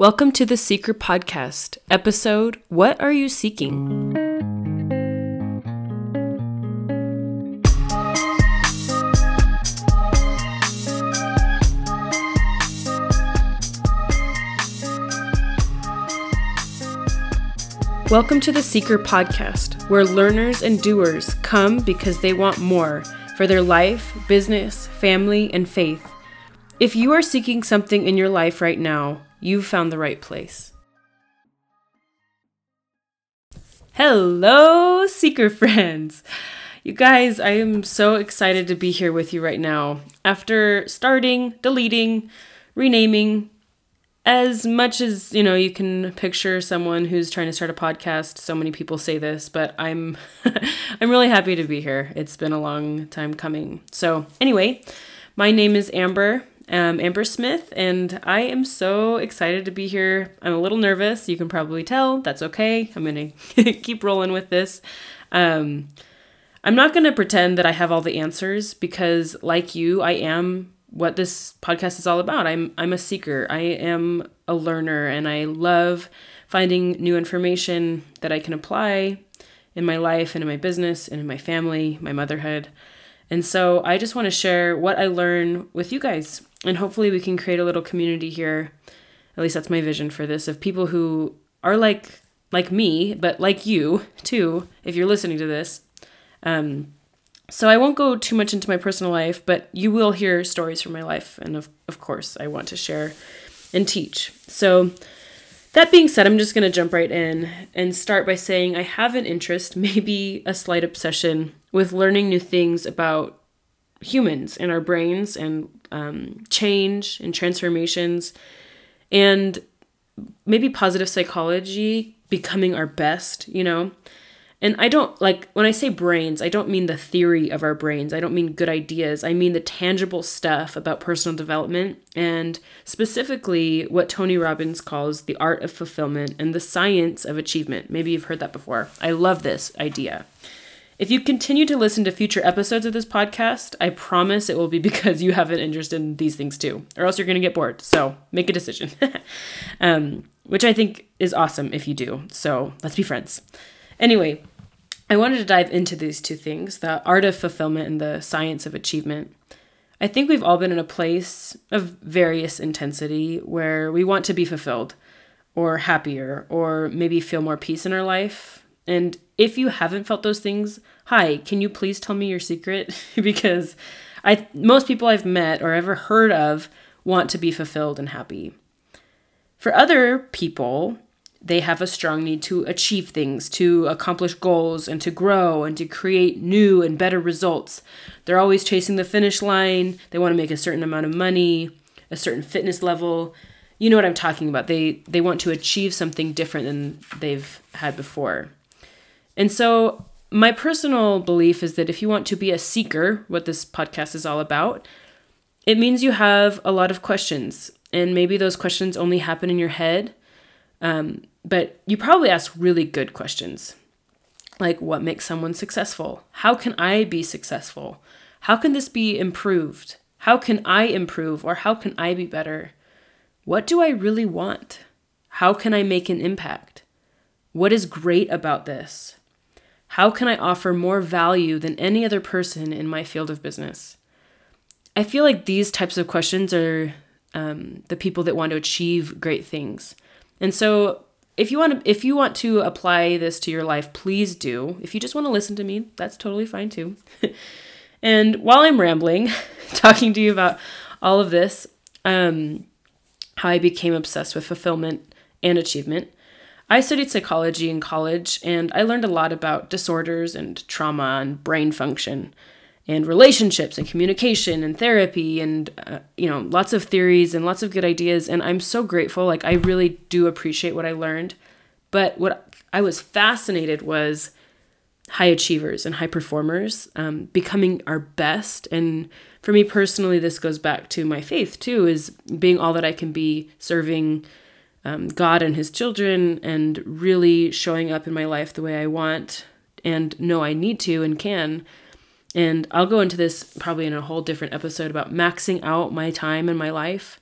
Welcome to the Seeker Podcast, episode What Are You Seeking? Welcome to the Seeker Podcast, where learners and doers come because they want more for their life, business, family, and faith. If you are seeking something in your life right now, you've found the right place. Hello, Seeker friends! You guys, I am so excited to be here with you right now. After starting, deleting, renaming, as much as you know you can picture someone who's trying to start a podcast so many people say this but i'm i'm really happy to be here it's been a long time coming so anyway my name is amber um, amber smith and i am so excited to be here i'm a little nervous you can probably tell that's okay i'm gonna keep rolling with this um, i'm not gonna pretend that i have all the answers because like you i am what this podcast is all about. I'm I'm a seeker. I am a learner and I love finding new information that I can apply in my life and in my business and in my family, my motherhood. And so I just want to share what I learn with you guys and hopefully we can create a little community here. At least that's my vision for this of people who are like like me, but like you too if you're listening to this. Um so I won't go too much into my personal life, but you will hear stories from my life. And of, of course, I want to share and teach. So, that being said, I'm just going to jump right in and start by saying I have an interest, maybe a slight obsession, with learning new things about humans and our brains and um, change and transformations and maybe positive psychology becoming our best, you know? And I don't like when I say brains, I don't mean the theory of our brains. I don't mean good ideas. I mean the tangible stuff about personal development and specifically what Tony Robbins calls the art of fulfillment and the science of achievement. Maybe you've heard that before. I love this idea. If you continue to listen to future episodes of this podcast, I promise it will be because you have an interest in these things too, or else you're going to get bored. So make a decision, um, which I think is awesome if you do. So let's be friends. Anyway, I wanted to dive into these two things the art of fulfillment and the science of achievement. I think we've all been in a place of various intensity where we want to be fulfilled or happier or maybe feel more peace in our life. And if you haven't felt those things, hi, can you please tell me your secret? because I most people I've met or ever heard of want to be fulfilled and happy. For other people, they have a strong need to achieve things, to accomplish goals, and to grow and to create new and better results. They're always chasing the finish line. They want to make a certain amount of money, a certain fitness level. You know what I'm talking about. They they want to achieve something different than they've had before. And so my personal belief is that if you want to be a seeker, what this podcast is all about, it means you have a lot of questions. And maybe those questions only happen in your head. Um, but you probably ask really good questions like what makes someone successful? How can I be successful? How can this be improved? How can I improve or how can I be better? What do I really want? How can I make an impact? What is great about this? How can I offer more value than any other person in my field of business? I feel like these types of questions are um, the people that want to achieve great things. And so if you want to if you want to apply this to your life, please do. If you just want to listen to me, that's totally fine too. and while I'm rambling, talking to you about all of this, um, how I became obsessed with fulfillment and achievement. I studied psychology in college and I learned a lot about disorders and trauma and brain function and relationships and communication and therapy and uh, you know lots of theories and lots of good ideas and i'm so grateful. Like i really do appreciate what i learned. But what i was fascinated was high achievers and high performers um, becoming our best. And for me personally this goes back to my faith too is being all that i can be serving um, god and his children and really showing up in my life the way i want and know i need to and can and I'll go into this probably in a whole different episode about maxing out my time in my life.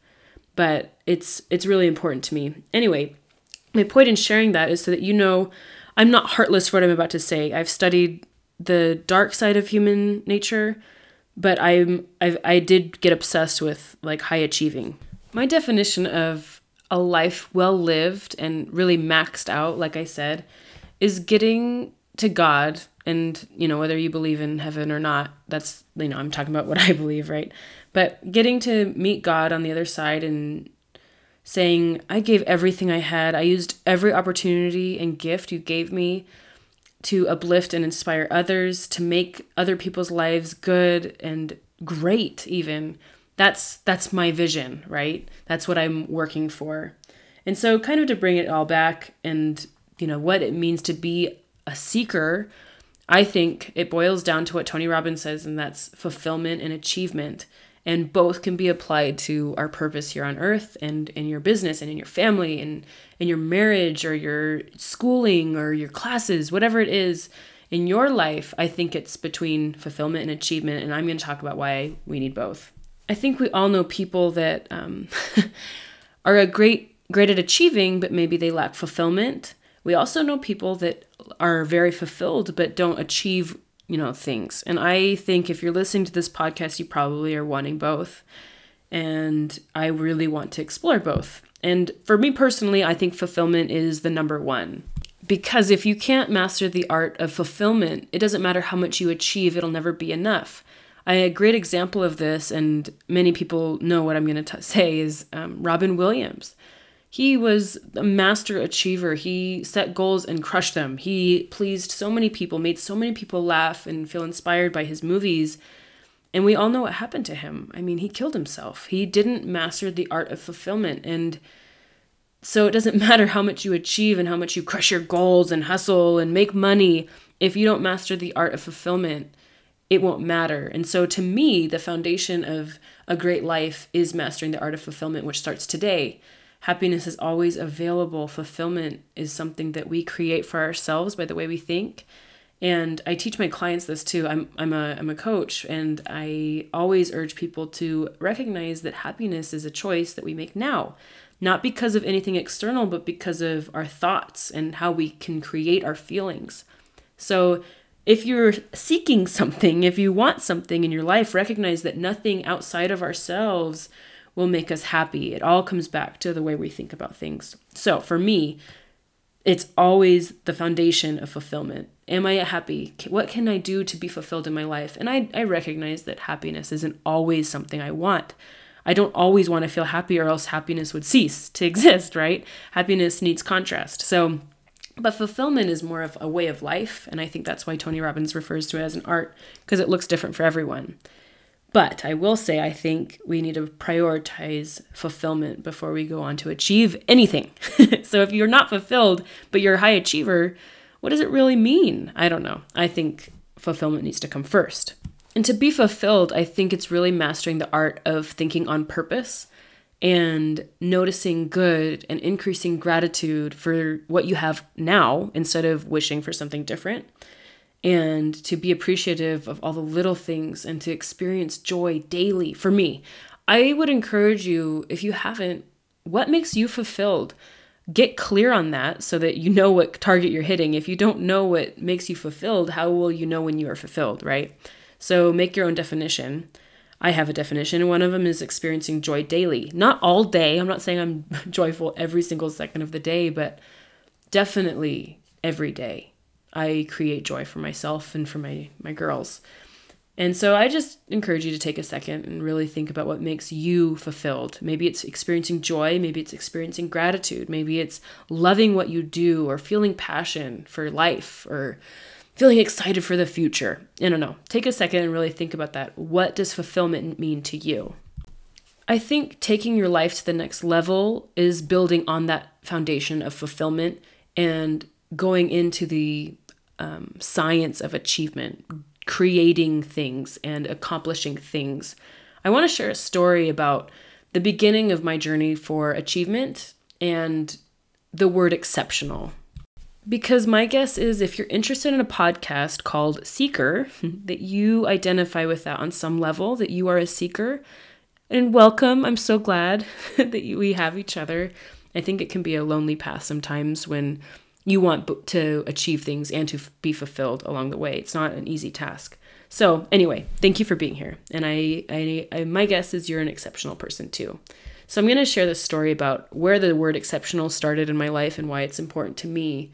But it's it's really important to me. Anyway, my point in sharing that is so that you know I'm not heartless for what I'm about to say. I've studied the dark side of human nature, but I'm i I did get obsessed with like high achieving. My definition of a life well lived and really maxed out, like I said, is getting to God. And you know whether you believe in heaven or not that's you know I'm talking about what I believe right? But getting to meet God on the other side and saying I gave everything I had. I used every opportunity and gift you gave me to uplift and inspire others to make other people's lives good and great even that's that's my vision right that's what I'm working for and so kind of to bring it all back and you know what it means to be a seeker, I think it boils down to what Tony Robbins says, and that's fulfillment and achievement. And both can be applied to our purpose here on earth and in your business and in your family and in your marriage or your schooling or your classes, whatever it is in your life. I think it's between fulfillment and achievement. And I'm going to talk about why we need both. I think we all know people that um, are a great, great at achieving, but maybe they lack fulfillment. We also know people that are very fulfilled but don't achieve, you know, things. And I think if you're listening to this podcast, you probably are wanting both. And I really want to explore both. And for me personally, I think fulfillment is the number one. Because if you can't master the art of fulfillment, it doesn't matter how much you achieve, it'll never be enough. A great example of this, and many people know what I'm going to say, is um, Robin Williams. He was a master achiever. He set goals and crushed them. He pleased so many people, made so many people laugh and feel inspired by his movies. And we all know what happened to him. I mean, he killed himself. He didn't master the art of fulfillment. And so it doesn't matter how much you achieve and how much you crush your goals and hustle and make money. If you don't master the art of fulfillment, it won't matter. And so to me, the foundation of a great life is mastering the art of fulfillment, which starts today. Happiness is always available. Fulfillment is something that we create for ourselves by the way we think. And I teach my clients this too. I'm, I'm, a, I'm a coach, and I always urge people to recognize that happiness is a choice that we make now, not because of anything external, but because of our thoughts and how we can create our feelings. So, if you're seeking something, if you want something in your life, recognize that nothing outside of ourselves will make us happy. It all comes back to the way we think about things. So for me, it's always the foundation of fulfillment. Am I happy? What can I do to be fulfilled in my life? And I, I recognize that happiness isn't always something I want. I don't always want to feel happy, or else happiness would cease to exist, right? Happiness needs contrast. So, but fulfillment is more of a way of life. And I think that's why Tony Robbins refers to it as an art, because it looks different for everyone. But I will say, I think we need to prioritize fulfillment before we go on to achieve anything. so if you're not fulfilled, but you're a high achiever, what does it really mean? I don't know. I think fulfillment needs to come first. And to be fulfilled, I think it's really mastering the art of thinking on purpose and noticing good and increasing gratitude for what you have now instead of wishing for something different and to be appreciative of all the little things and to experience joy daily. For me, I would encourage you, if you haven't, what makes you fulfilled? Get clear on that so that you know what target you're hitting. If you don't know what makes you fulfilled, how will you know when you are fulfilled, right? So make your own definition. I have a definition, and one of them is experiencing joy daily. Not all day. I'm not saying I'm joyful every single second of the day, but definitely every day. I create joy for myself and for my my girls. And so I just encourage you to take a second and really think about what makes you fulfilled. Maybe it's experiencing joy, maybe it's experiencing gratitude, maybe it's loving what you do or feeling passion for life or feeling excited for the future. I don't know. Take a second and really think about that. What does fulfillment mean to you? I think taking your life to the next level is building on that foundation of fulfillment and going into the um, science of achievement, creating things and accomplishing things. I want to share a story about the beginning of my journey for achievement and the word exceptional. Because my guess is if you're interested in a podcast called Seeker, that you identify with that on some level, that you are a seeker. And welcome. I'm so glad that we have each other. I think it can be a lonely path sometimes when you want to achieve things and to be fulfilled along the way. It's not an easy task. So, anyway, thank you for being here. And I, I, I my guess is you're an exceptional person too. So, I'm going to share this story about where the word exceptional started in my life and why it's important to me.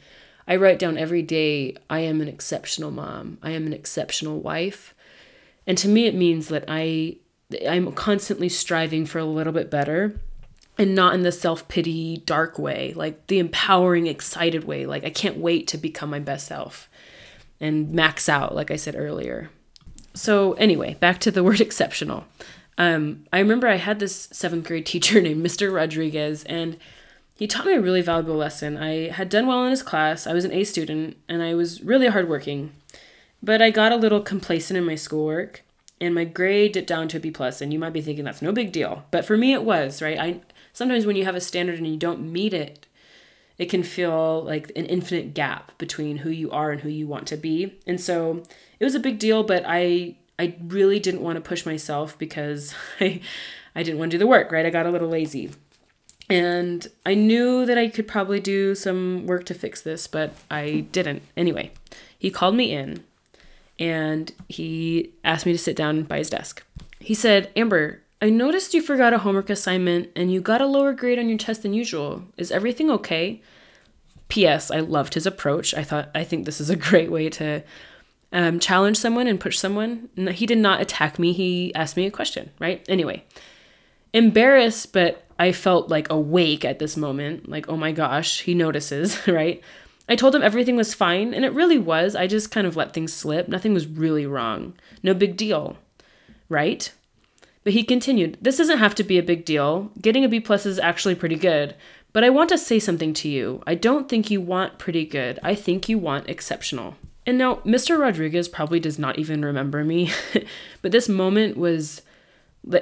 I write down every day, I am an exceptional mom. I am an exceptional wife. And to me, it means that I, I'm constantly striving for a little bit better and not in the self pity, dark way, like the empowering, excited way. Like, I can't wait to become my best self and max out, like I said earlier. So, anyway, back to the word exceptional. Um, I remember I had this seventh grade teacher named Mr. Rodriguez, and he taught me a really valuable lesson. I had done well in his class, I was an A student, and I was really hardworking. But I got a little complacent in my schoolwork, and my grade dipped down to a B plus. And you might be thinking that's no big deal, but for me it was right. I sometimes when you have a standard and you don't meet it, it can feel like an infinite gap between who you are and who you want to be. And so it was a big deal, but I I really didn't want to push myself because I I didn't want to do the work, right? I got a little lazy. And I knew that I could probably do some work to fix this, but I didn't. Anyway, he called me in and he asked me to sit down by his desk. He said, Amber, I noticed you forgot a homework assignment and you got a lower grade on your test than usual. Is everything okay? P.S. I loved his approach. I thought, I think this is a great way to um, challenge someone and push someone. He did not attack me, he asked me a question, right? Anyway, embarrassed, but I felt like awake at this moment. Like, oh my gosh, he notices, right? I told him everything was fine, and it really was. I just kind of let things slip. Nothing was really wrong. No big deal, right? But he continued, This doesn't have to be a big deal. Getting a B plus is actually pretty good. But I want to say something to you. I don't think you want pretty good. I think you want exceptional. And now, Mr. Rodriguez probably does not even remember me, but this moment was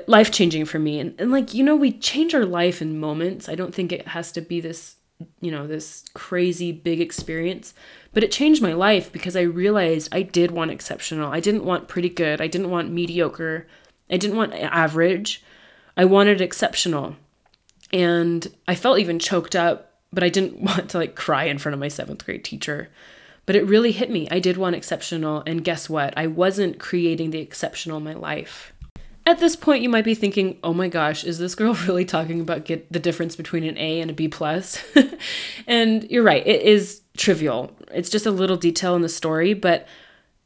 life changing for me. And, and, like, you know, we change our life in moments. I don't think it has to be this, you know, this crazy big experience, but it changed my life because I realized I did want exceptional. I didn't want pretty good. I didn't want mediocre. I didn't want average. I wanted exceptional. And I felt even choked up, but I didn't want to like cry in front of my seventh grade teacher. But it really hit me. I did want exceptional. And guess what? I wasn't creating the exceptional in my life. At this point, you might be thinking, oh my gosh, is this girl really talking about get the difference between an A and a B plus? and you're right, it is trivial. It's just a little detail in the story, but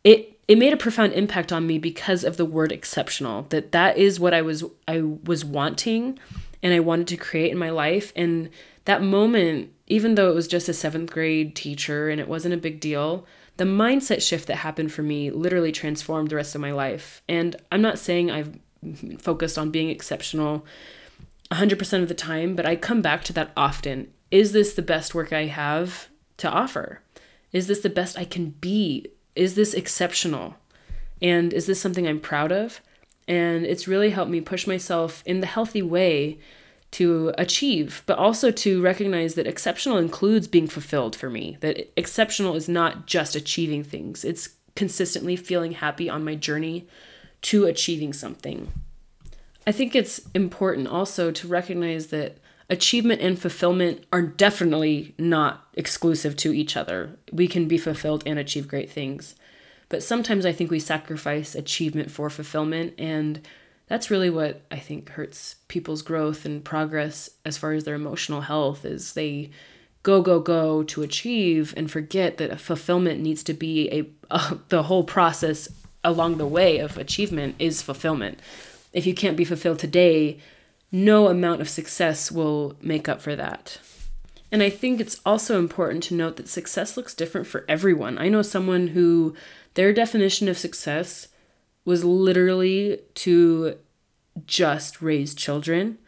it it made a profound impact on me because of the word exceptional that that is what i was i was wanting and i wanted to create in my life and that moment even though it was just a seventh grade teacher and it wasn't a big deal the mindset shift that happened for me literally transformed the rest of my life and i'm not saying i've focused on being exceptional 100% of the time but i come back to that often is this the best work i have to offer is this the best i can be is this exceptional? And is this something I'm proud of? And it's really helped me push myself in the healthy way to achieve, but also to recognize that exceptional includes being fulfilled for me. That exceptional is not just achieving things, it's consistently feeling happy on my journey to achieving something. I think it's important also to recognize that achievement and fulfillment are definitely not exclusive to each other. We can be fulfilled and achieve great things. But sometimes I think we sacrifice achievement for fulfillment, and that's really what I think hurts people's growth and progress as far as their emotional health is they go go go to achieve and forget that fulfillment needs to be a, a the whole process along the way of achievement is fulfillment. If you can't be fulfilled today, no amount of success will make up for that. And I think it's also important to note that success looks different for everyone. I know someone who their definition of success was literally to just raise children.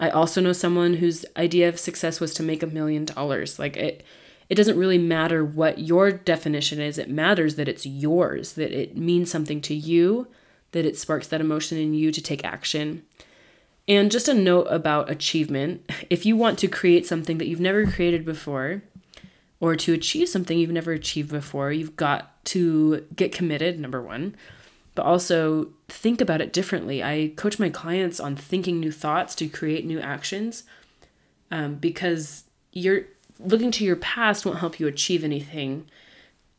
I also know someone whose idea of success was to make a million dollars. Like it it doesn't really matter what your definition is. It matters that it's yours, that it means something to you, that it sparks that emotion in you to take action. And just a note about achievement if you want to create something that you've never created before, or to achieve something you've never achieved before, you've got to get committed, number one, but also think about it differently. I coach my clients on thinking new thoughts to create new actions um, because you're looking to your past won't help you achieve anything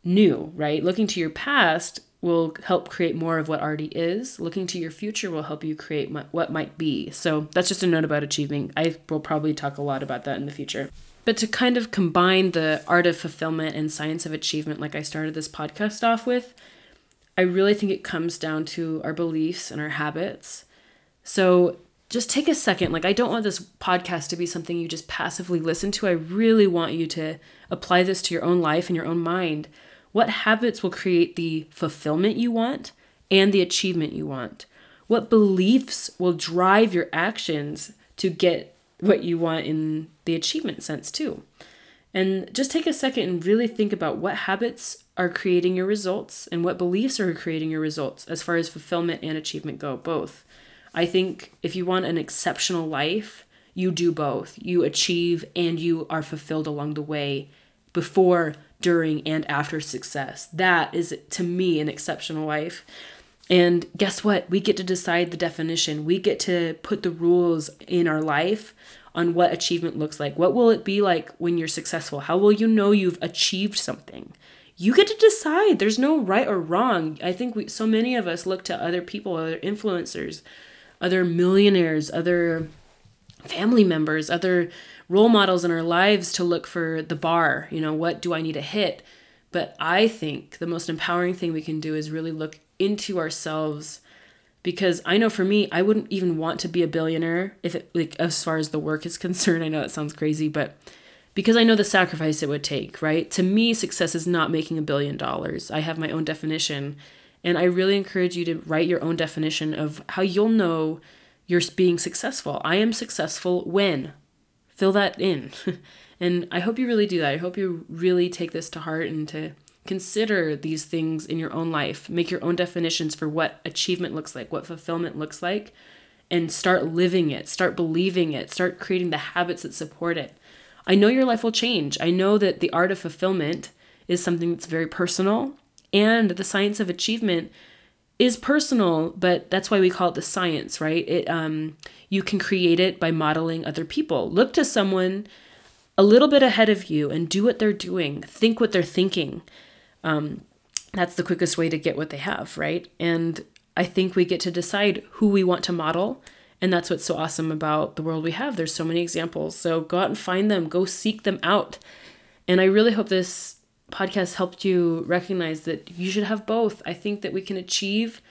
new, right? Looking to your past will help create more of what already is. Looking to your future will help you create what might be. So that's just a note about achieving. I will probably talk a lot about that in the future. But to kind of combine the art of fulfillment and science of achievement, like I started this podcast off with, I really think it comes down to our beliefs and our habits. So just take a second. Like, I don't want this podcast to be something you just passively listen to. I really want you to apply this to your own life and your own mind. What habits will create the fulfillment you want and the achievement you want? What beliefs will drive your actions to get what you want in the achievement sense, too? And just take a second and really think about what habits are creating your results and what beliefs are creating your results as far as fulfillment and achievement go, both. I think if you want an exceptional life, you do both. You achieve and you are fulfilled along the way before, during, and after success. That is, to me, an exceptional life. And guess what? We get to decide the definition. We get to put the rules in our life on what achievement looks like. What will it be like when you're successful? How will you know you've achieved something? You get to decide. There's no right or wrong. I think we so many of us look to other people, other influencers other millionaires, other family members, other role models in our lives to look for the bar. You know, what do I need to hit? But I think the most empowering thing we can do is really look into ourselves because I know for me, I wouldn't even want to be a billionaire if it like as far as the work is concerned. I know that sounds crazy, but because I know the sacrifice it would take, right? To me, success is not making a billion dollars. I have my own definition and I really encourage you to write your own definition of how you'll know you're being successful. I am successful when. Fill that in. and I hope you really do that. I hope you really take this to heart and to consider these things in your own life. Make your own definitions for what achievement looks like, what fulfillment looks like, and start living it, start believing it, start creating the habits that support it. I know your life will change. I know that the art of fulfillment is something that's very personal and the science of achievement is personal, but that's why we call it the science, right? It um you can create it by modeling other people. Look to someone a little bit ahead of you and do what they're doing. Think what they're thinking. Um, that's the quickest way to get what they have, right? And I think we get to decide who we want to model. And that's what's so awesome about the world we have. There's so many examples. So go out and find them, go seek them out. And I really hope this podcast helped you recognize that you should have both. I think that we can achieve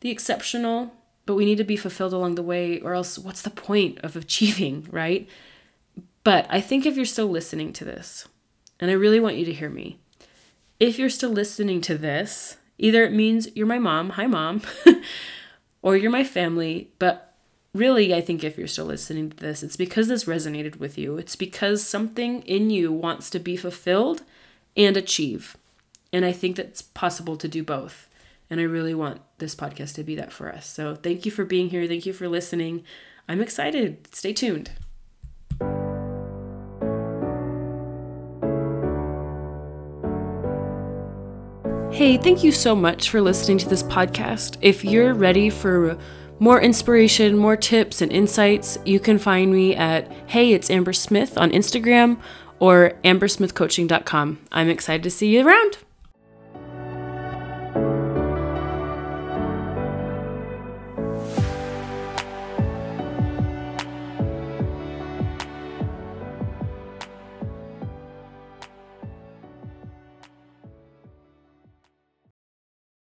the exceptional, but we need to be fulfilled along the way, or else what's the point of achieving, right? But I think if you're still listening to this, and I really want you to hear me, if you're still listening to this, either it means you're my mom, hi mom, or you're my family, but really, I think if you're still listening to this, it's because this resonated with you. It's because something in you wants to be fulfilled and achieve. And I think that's possible to do both. And I really want this podcast to be that for us. So thank you for being here. Thank you for listening. I'm excited. Stay tuned. Hey, thank you so much for listening to this podcast. If you're ready for more inspiration, more tips, and insights, you can find me at Hey, it's Amber Smith on Instagram or ambersmithcoaching.com. I'm excited to see you around.